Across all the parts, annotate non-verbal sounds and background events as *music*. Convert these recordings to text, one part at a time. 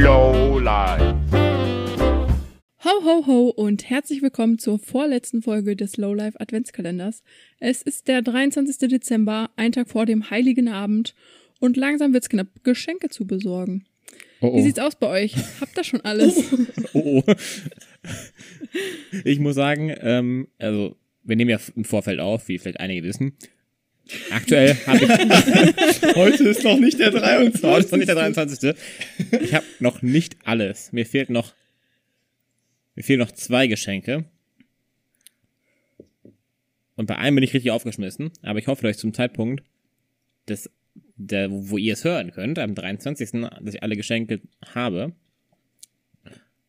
Lowlife. Ho, ho, ho und herzlich willkommen zur vorletzten Folge des Lowlife Adventskalenders. Es ist der 23. Dezember, ein Tag vor dem Heiligen Abend und langsam wird's knapp, Geschenke zu besorgen. Oh, oh. Wie sieht's aus bei euch? Habt ihr schon alles? *laughs* Oh, oh. Ich muss sagen, ähm, also wir nehmen ja im Vorfeld auf, wie vielleicht einige wissen. Aktuell habe ich. *laughs* Heute ist noch nicht der 23. Heute ist noch nicht der 23. Ich habe noch nicht alles. Mir fehlt noch. Mir fehlen noch zwei Geschenke. Und bei einem bin ich richtig aufgeschmissen. Aber ich hoffe, dass ich zum Zeitpunkt, des, der, wo ihr es hören könnt, am 23., dass ich alle Geschenke habe.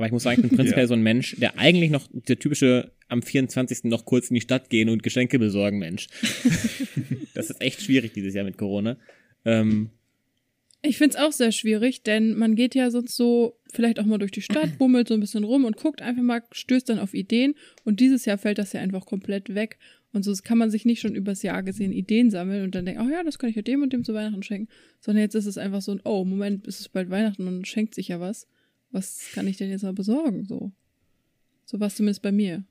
Aber ich muss sagen, ich bin *laughs* prinzipiell Ja. so ein Mensch, der eigentlich noch der typische am 24. noch kurz in die Stadt gehen und Geschenke besorgen Mensch. *laughs* das ist echt schwierig dieses Jahr mit Corona. Ähm, Ich find's auch sehr schwierig, denn man geht ja sonst so vielleicht auch mal durch die Stadt, bummelt so ein bisschen rum und guckt einfach mal, stößt dann auf Ideen. Und dieses Jahr fällt das ja einfach komplett weg. Und so kann man sich nicht schon übers Jahr gesehen Ideen sammeln und dann denken, oh ja, das kann ich ja dem und dem zu Weihnachten schenken. Sondern jetzt ist es einfach so ein, oh, Moment, ist es bald Weihnachten und schenkt sich ja was. Was kann ich denn jetzt mal besorgen? So. So war es zumindest bei mir.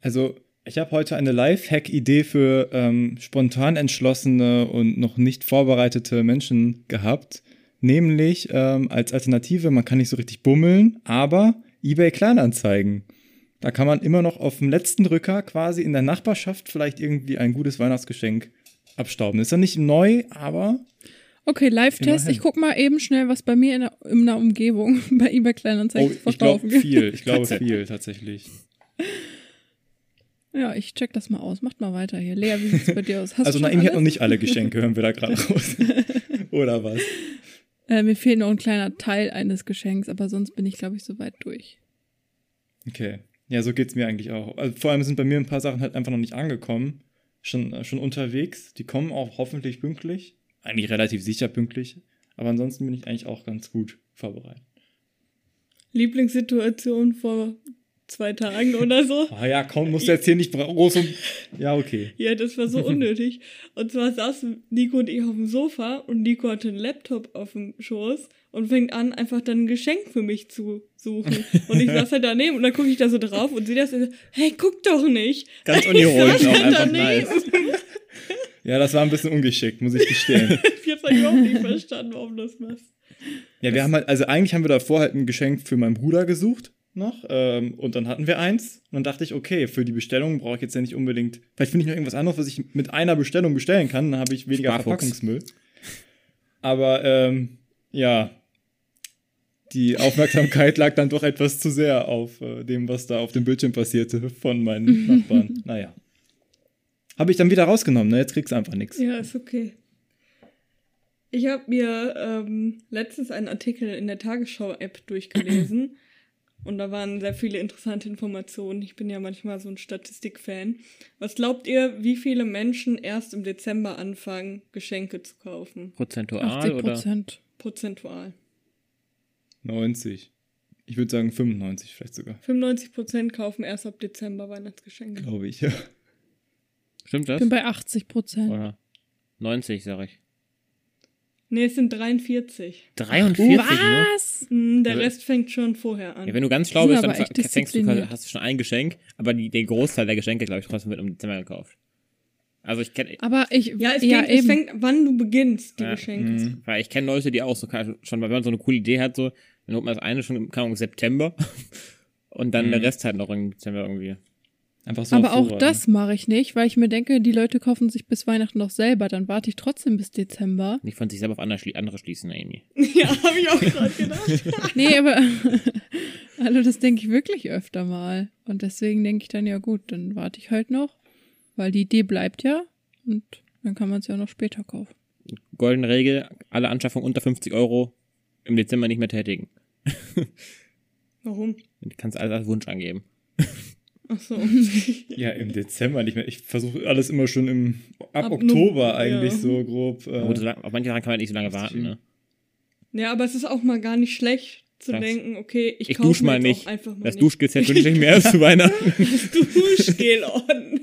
Also, ich habe heute eine Lifehack-Idee für ähm, spontan entschlossene und noch nicht vorbereitete Menschen gehabt. Nämlich ähm, als Alternative, man kann nicht so richtig bummeln, aber eBay Kleinanzeigen. Da kann man immer noch auf dem letzten Drücker quasi in der Nachbarschaft vielleicht irgendwie ein gutes Weihnachtsgeschenk abstauben. Ist ja nicht neu, aber Okay, Live-Test. Ich guck mal eben schnell, was bei mir in der, in der Umgebung *laughs* bei eBay Kleinanzeigen oh, ich glaube viel. Ich glaube viel tatsächlich. Ja, ich check das mal aus. Macht mal weiter hier. Lea, wie sieht's bei dir aus? Hast also Naomi hat noch nicht alle Geschenke, hören wir da gerade raus. *laughs* Oder was? Äh, mir fehlt noch ein kleiner Teil eines Geschenks, aber sonst bin ich, glaube ich, soweit durch. Okay. Ja, so geht's mir eigentlich auch. Also vor allem sind bei mir ein paar Sachen halt einfach noch nicht angekommen. Schon, äh, schon unterwegs. Die kommen auch hoffentlich pünktlich. Eigentlich relativ sicher pünktlich. Aber ansonsten bin ich eigentlich auch ganz gut vorbereitet. Lieblingssituation vor zwei Tagen oder so. *laughs* Ah ja, komm, musst du jetzt hier nicht groß um. Ja, okay. Ja, das war so *laughs* unnötig. Und zwar saßen Nico und ich auf dem Sofa und Nico hatte einen Laptop auf dem Schoß und fängt an, einfach dann ein Geschenk für mich zu suchen. Und ich *laughs* saß halt daneben und dann gucke ich da so drauf und sehe das und so, hey, guck doch nicht. ganz unironisch auch saß einfach daneben. nice. Ja, das war ein bisschen ungeschickt, muss ich gestehen. *laughs* Ich hab's überhaupt nicht verstanden, warum du das machst. Ja, wir haben halt, also eigentlich haben wir davor halt ein Geschenk für meinen Bruder gesucht noch. Ähm, und dann hatten wir eins. Und dann dachte ich, okay, für die Bestellung brauche ich jetzt ja nicht unbedingt. Vielleicht finde ich noch irgendwas anderes, was ich mit einer Bestellung bestellen kann. Dann habe ich weniger Sparfuchs. Verpackungsmüll. Aber ähm, ja, die Aufmerksamkeit *laughs* lag dann doch etwas zu sehr auf äh, dem, was da auf dem Bildschirm passierte von meinen *laughs* Nachbarn. Naja. Habe ich dann wieder rausgenommen, ne? Jetzt kriegst du einfach nichts. Ja, ist okay. Ich habe mir ähm, letztens einen Artikel in der Tagesschau-App *clears throat* durchgelesen und da waren sehr viele interessante Informationen. Ich bin ja manchmal so ein Statistikfan. Was glaubt ihr, wie viele Menschen erst im Dezember anfangen, Geschenke zu kaufen? Prozentual 80 oder? Prozent. Prozentual. 90. Ich würde sagen 95 vielleicht sogar. 95% kaufen erst ab Dezember Weihnachtsgeschenke. Glaube ich, ja. Stimmt Ich das? bin bei 80 Prozent. Oder 90, sag ich. Nee, es sind 43. 43 nur? Was? Hm, der. Rest fängt schon vorher an. Ja, wenn du ganz schlau bist, dann fängst du, hast du schon ein Geschenk, aber die, der Großteil der Geschenke, glaube ich, trotzdem wird im Dezember gekauft. Also ich kenne Aber ich, ja, es, ja, geht, es fängt, wann du beginnst, die Ja. Geschenke. Mhm. weil ich kenne Leute, die auch so kann- schon, wenn man so eine coole Idee hat, so, dann holt man das eine schon im keine Ahnung, September *laughs* und dann Mhm. der Rest halt noch im Dezember irgendwie. Einfach so aber auch das mache ich nicht, weil ich mir denke, die Leute kaufen sich bis Weihnachten noch selber, dann warte ich trotzdem bis Dezember. Nicht von sich selber auf andere, schli andere schließen, Amy. *laughs* Ja, habe ich auch gerade gedacht. *laughs* Nee, aber *laughs* also das denke ich wirklich öfter mal. Und deswegen denke ich dann, ja gut, dann warte ich halt noch, weil die Idee bleibt ja und dann kann man es ja noch später kaufen. Goldene Regel, alle Anschaffungen unter 50 Euro im Dezember nicht mehr tätigen. Warum? Du kannst alles als Wunsch angeben. Ach so. Ja, im Dezember nicht mehr. Ich versuche alles immer schon im ab, Ab Oktober Nu- eigentlich ja. so grob. Aber gut, so Äh, lang, auf manche Sachen kann man nicht so lange warten, ne? ja, aber es ist auch mal gar nicht schlecht zu Das- denken, okay, ich, Ich kaufe mal jetzt nicht. auch einfach mal Das nicht. Duschgel wünsche ich mir erst *laughs* zu Weihnachten. Das Duschgel on.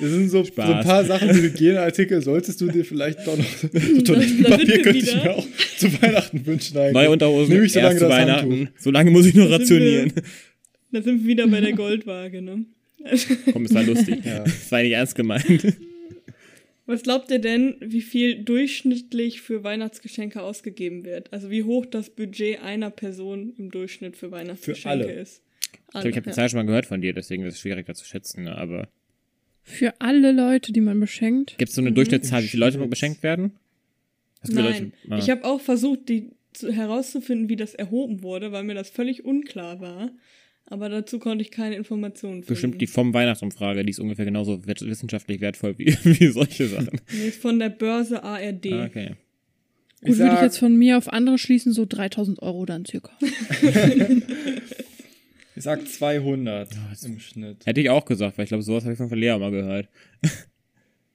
Das sind so, so ein paar Sachen, die Hygieneartikel solltest du dir vielleicht doch noch. sind Toilettenpapier wir könnte ich mir auch zu Weihnachten wünschen eigentlich. Neue Unterhosen, Nehme ich so lange zu das Weihnachten. Handtuch. So lange muss ich nur rationieren. Da sind wir wieder bei der Goldwaage, ne? *laughs* Komm, es war lustig. Ja. Das war nicht ernst gemeint. Was glaubt ihr denn, wie viel durchschnittlich für Weihnachtsgeschenke ausgegeben wird? Also wie hoch das Budget einer Person im Durchschnitt für Weihnachtsgeschenke alle. ist? Ich glaube, ich habe die ja. Zahl schon mal gehört von dir, deswegen ist es schwieriger zu schätzen. Ne? Aber Für alle Leute, die man beschenkt. gibt es so eine Mhm. Durchschnittszahl, wie viele Leute beschenkt werden? Hast Nein, Leute- Ah. ich habe auch versucht, die zu, herauszufinden, wie das erhoben wurde, weil mir das völlig unklar war. Aber dazu konnte ich keine Informationen finden. Bestimmt die vom Weihnachtsumfrage, die ist ungefähr genauso wissenschaftlich wertvoll wie, *laughs* wie solche Sachen. *laughs* Nee, ist von der Börse ARD. Ah, okay. Gut, Ich würde ich jetzt von mir auf andere schließen, so 3000 Euro dann circa. *laughs* Ich sag 200 das- im Schnitt. Hätte ich auch gesagt, weil ich glaube, sowas habe ich von Lea mal gehört.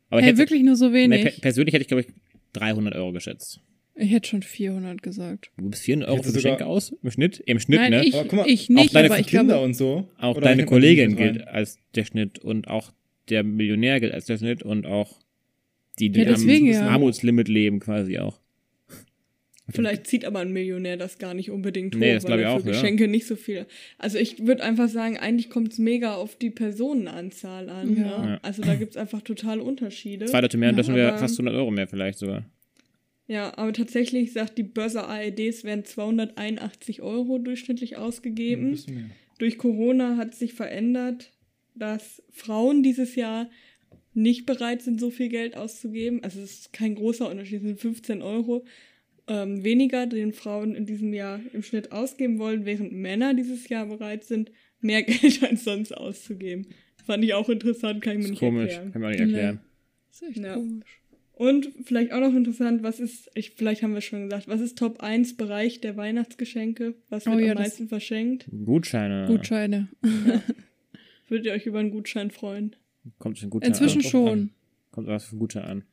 Aber ich Hey, hätte, wirklich nur so ne, wenig. per persönlich hätte ich, glaube ich, 300 Euro geschätzt. Ich hätte schon 400 gesagt. Du bist 400 Euro für Geschenke aus? Im Schnitt? Im Schnitt, Nein, ne? ich, Aber guck mal, ich auch nicht, deine aber ich Kinder glaube, und so. Auch deine Kollegin gilt als der Schnitt und auch der Millionär gilt als der Schnitt und auch die, die Ja, deswegen am ja. Armutslimit leben quasi auch. Vielleicht zieht aber ein Millionär das gar nicht unbedingt hoch, Nee, das weil er ich für auch, ja. Geschenke nicht so viel. Also ich würde einfach sagen, eigentlich kommt es mega auf die Personenanzahl an. Ja. Ne? Ja. Also da gibt es einfach totale Unterschiede. Zwei Leute mehr und Ja, das sind wir fast 100 Euro mehr vielleicht sogar. Ja, aber tatsächlich sagt die Börse ARD, es werden 281 Euro durchschnittlich ausgegeben. mehr. Durch Corona hat sich verändert, dass Frauen dieses Jahr nicht bereit sind, so viel Geld auszugeben. Also es ist kein großer Unterschied, es sind 15 Euro ähm, weniger, den Frauen in diesem Jahr im Schnitt ausgeben wollen, während Männer dieses Jahr bereit sind, mehr *laughs* Geld als sonst auszugeben. Fand ich auch interessant, kann ich mir ist nicht komisch, erklären. kann man nicht erklären. Das ist echt Ja. komisch. Und vielleicht auch noch interessant, was ist, ich, vielleicht haben wir schon gesagt, was ist Top 1 Bereich der Weihnachtsgeschenke? Was wird Oh ja, am meisten verschenkt? Gutscheine. Gutscheine. Würdet ihr euch über einen Gutschein freuen? Kommt ein Gutschein Inzwischen an. schon. an. Kommt was für ein Gutschein an.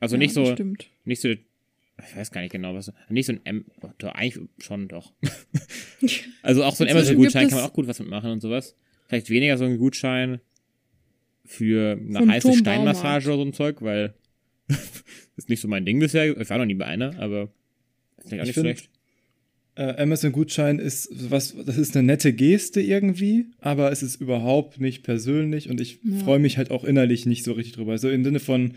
Also Ja, nicht so, das Stimmt. nicht so, ich weiß gar nicht genau, was, nicht so ein M, oh, doch, eigentlich schon doch. *laughs* also auch so ein Amazon-Gutschein kann man auch gut was mitmachen und sowas. Vielleicht weniger so ein Gutschein für eine heiße Steinmassage oder so ein Zeug, weil *laughs* ist nicht so mein Ding bisher. Ich war noch nie bei einer, aber vielleicht auch Ich nicht find- schlecht. Äh, Amazon-Gutschein ist was, das ist eine nette Geste irgendwie, aber es ist überhaupt nicht persönlich und ich Ja. freue mich halt auch innerlich nicht so richtig drüber. Also im Sinne von,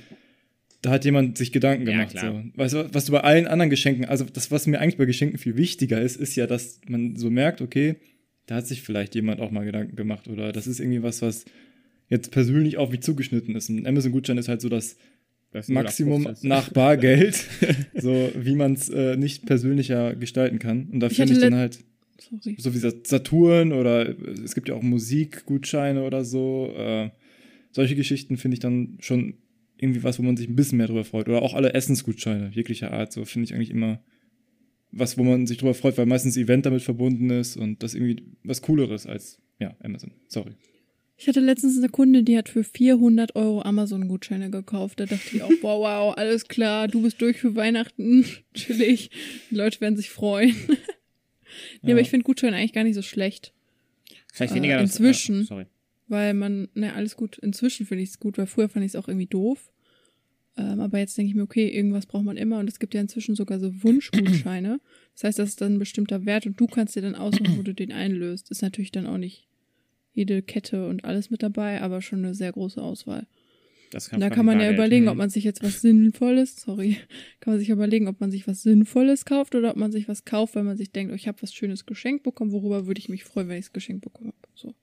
da hat jemand sich Gedanken Ja, gemacht. klar. so. Weißt du, was du bei allen anderen Geschenken, also das, was mir eigentlich bei Geschenken viel wichtiger ist, ist ja, dass man so merkt, okay, da hat sich vielleicht jemand auch mal Gedanken gemacht oder das ist irgendwie was, was jetzt persönlich auf mich zugeschnitten ist. Ein Amazon-Gutschein ist halt so das Das ist Maximum 0815. nach Bargeld, *laughs* so wie man es äh, nicht persönlicher gestalten kann. Und da finde ich dann halt Sorry. so wie Saturn oder äh, es gibt ja auch Musikgutscheine oder so. Äh, solche Geschichten finde ich dann schon irgendwie was, wo man sich ein bisschen mehr drüber freut. Oder auch alle Essensgutscheine jeglicher Art, so finde ich eigentlich immer was, wo man sich drüber freut, weil meistens Event damit verbunden ist und das irgendwie was Cooleres als, ja, Amazon. Sorry. Ich hatte letztens eine Kunde, die hat für 400 Euro Amazon-Gutscheine gekauft. Da dachte ich auch, wow, wow, alles klar, du bist durch für Weihnachten. *laughs* Chillig. Die Leute werden sich freuen. *laughs* ja, aber ich finde Gutscheine eigentlich gar nicht so schlecht. Vielleicht äh, weniger das- inzwischen- Ja, sorry. Weil man, ne, alles gut. Inzwischen finde ich es gut, weil früher fand ich es auch irgendwie doof. Ähm, aber jetzt denke ich mir, okay, irgendwas braucht man immer und es gibt ja inzwischen sogar so Wunschgutscheine. Das heißt, das ist dann ein bestimmter Wert und du kannst dir dann aussuchen, wo du den einlöst. Ist natürlich dann auch nicht jede Kette und alles mit dabei, aber schon eine sehr große Auswahl. Das Und da kann man ja überlegen, ob man sich jetzt was Sinnvolles, sorry, *laughs* kann man sich überlegen, ob man sich was Sinnvolles kauft oder ob man sich was kauft, weil man sich denkt, oh, ich habe was Schönes geschenkt bekommen, worüber würde ich mich freuen, wenn ich es geschenkt bekommen habe. So.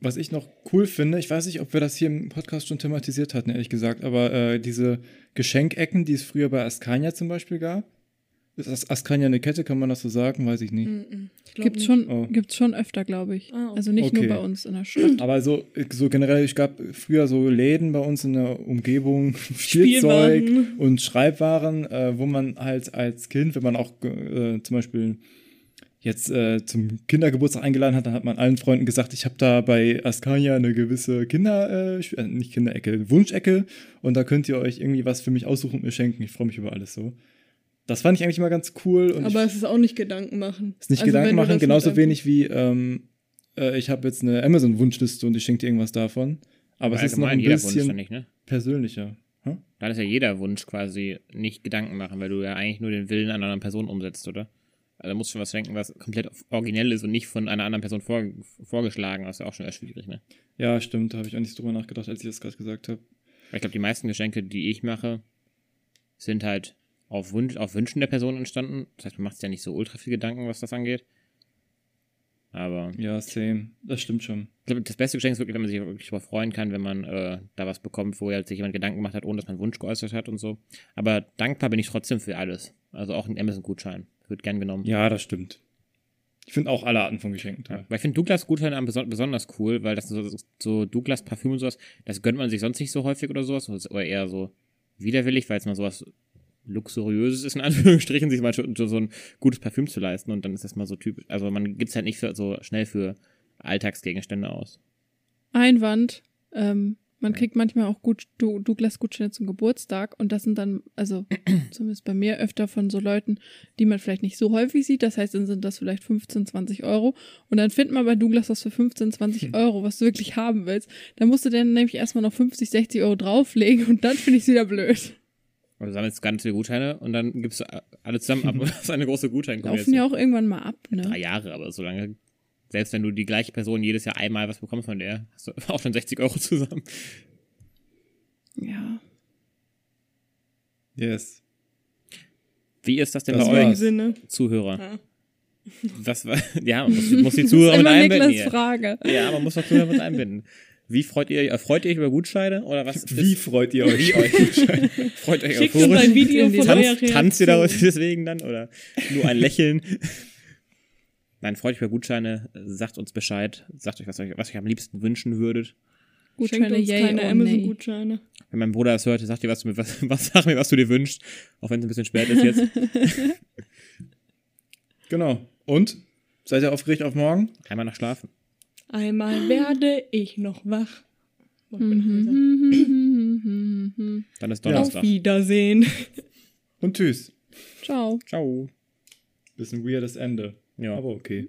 Was ich noch cool finde, ich weiß nicht, ob wir das hier im Podcast schon thematisiert hatten, ehrlich gesagt, aber äh, diese Geschenkecken, die es früher bei Askania zum Beispiel gab. Ist As- Askania eine Kette, kann man das so sagen? Weiß ich nicht. Ich glaub Gibt's nicht. schon, Oh. gibt's schon öfter, glaube ich. Ah, okay. Also nicht Okay. nur bei uns in der Stadt. Aber so, so generell, ich gab früher so Läden bei uns in der Umgebung, *laughs* Spielzeug Spielwaren. und Schreibwaren, äh, wo man halt als Kind, wenn man auch äh, zum Beispiel jetzt äh, zum Kindergeburtstag eingeladen hat, dann hat man allen Freunden gesagt, ich habe da bei Askania eine gewisse Kinder, äh, äh, nicht Kinderecke, Wunschecke und da könnt ihr euch irgendwie was für mich aussuchen und mir schenken. Ich freue mich über alles so. Das fand ich eigentlich mal ganz cool. Und Aber ich, es ist auch nicht Gedanken machen. ist nicht Also Gedanken machen, genauso wenig wie ähm, äh, ich habe jetzt eine Amazon-Wunschliste und ich schenke dir irgendwas davon. Aber es ist noch ein jeder Wunsch bisschen dann nicht, ne? persönlicher. Hä? Da ist ja jeder Wunsch quasi nicht Gedanken machen, weil du ja eigentlich nur den Willen einer anderen Person umsetzt, oder? Also da musst du schon was schenken, was komplett originell ist und nicht von einer anderen Person vor, vorgeschlagen. Das ist ja auch schon eher schwierig, ne? Ja, stimmt, da habe ich auch nicht so drüber nachgedacht, als ich das gerade gesagt habe. Weil ich glaube, die meisten Geschenke, die ich mache, sind halt auf, Wunsch, auf Wünschen der Person entstanden. Das heißt, man macht sich ja nicht so ultra viel Gedanken, was das angeht. Aber Ja, same. Das stimmt schon. ich glaube, das beste Geschenk ist wirklich, wenn man sich wirklich darüber freuen kann, wenn man äh, da was bekommt, wo halt sich jemand Gedanken gemacht hat, ohne dass man einen Wunsch geäußert hat und so. Aber dankbar bin ich trotzdem für alles. Also auch ein Amazon-Gutschein. Wird gern genommen. Ja, das stimmt. Ich finde auch alle Arten von Geschenken toll. Weil ich finde Douglas-Gutscheine besonders cool, weil das so, so Douglas-Parfüm und sowas, das gönnt man sich sonst nicht so häufig oder sowas. Oder eher so widerwillig, weil es mal sowas luxuriöses ist, in *laughs* Anführungsstrichen, sich mal so ein gutes Parfüm zu leisten und dann ist das mal so typisch. Also man gibt es halt nicht für, so schnell für Alltagsgegenstände aus. Einwand. Ähm, man kriegt manchmal auch gut Douglas-Gutscheine zum Geburtstag und das sind dann, also *clears throat* zumindest bei mir öfter von so Leuten, die man vielleicht nicht so häufig sieht. Das heißt, dann sind das vielleicht 15, 20 Euro und dann findet man bei Douglas was für 15, 20 Euro, was du wirklich haben willst. Dann musst du dann nämlich erstmal noch 50, 60 Euro drauflegen und dann finde ich es wieder blöd. Also du sammelst ganz viele Gutscheine und dann gibst du alle zusammen ab. *laughs* Das ist eine große Gutscheinkombination. Laufen ja auch irgendwann mal ab, Drei ne? Jahre, aber solange, selbst wenn du die gleiche Person jedes Jahr einmal was bekommst von der, hast du *laughs* auch schon 60 Euro zusammen. Ja. Yes. Wie ist das denn Das bei euch. Sinne. Zuhörer? Ja. Was war, *laughs* ja, man muss, muss die Zuhörer mit einbinden. Niklas hier. Frage. Ja, man muss doch Zuhörer mit einbinden. Wie freut ihr euch? Freut ihr euch über Gutscheine? Oder was? Wie ist, freut ihr euch? *laughs* freut euch Schickt uns ein euphorisch? Video von eurer Tanzt, ihr daraus *laughs* deswegen dann? Oder nur ein Lächeln? *laughs* Nein, freut euch über Gutscheine. Sagt uns Bescheid. Sagt euch, was euch, was euch am liebsten wünschen würdet. Schenkt Gutscheine, uns yay keine. Amazon-Gutscheine. Wenn mein Bruder das hört, sagt dir, was du mir, was, was, sag mir, was du dir wünschst. Auch wenn es ein bisschen spät ist jetzt. Genau. Und? Seid ihr aufgeregt auf morgen? Einmal noch schlafen. Einmal *gasps* werde ich noch wach. Mhm. *laughs* Dann ist Auf Donnerstag. Wiedersehen. Und tschüss. Ciao. Ciao. Bisschen weirdes Ende. Ja. Aber okay.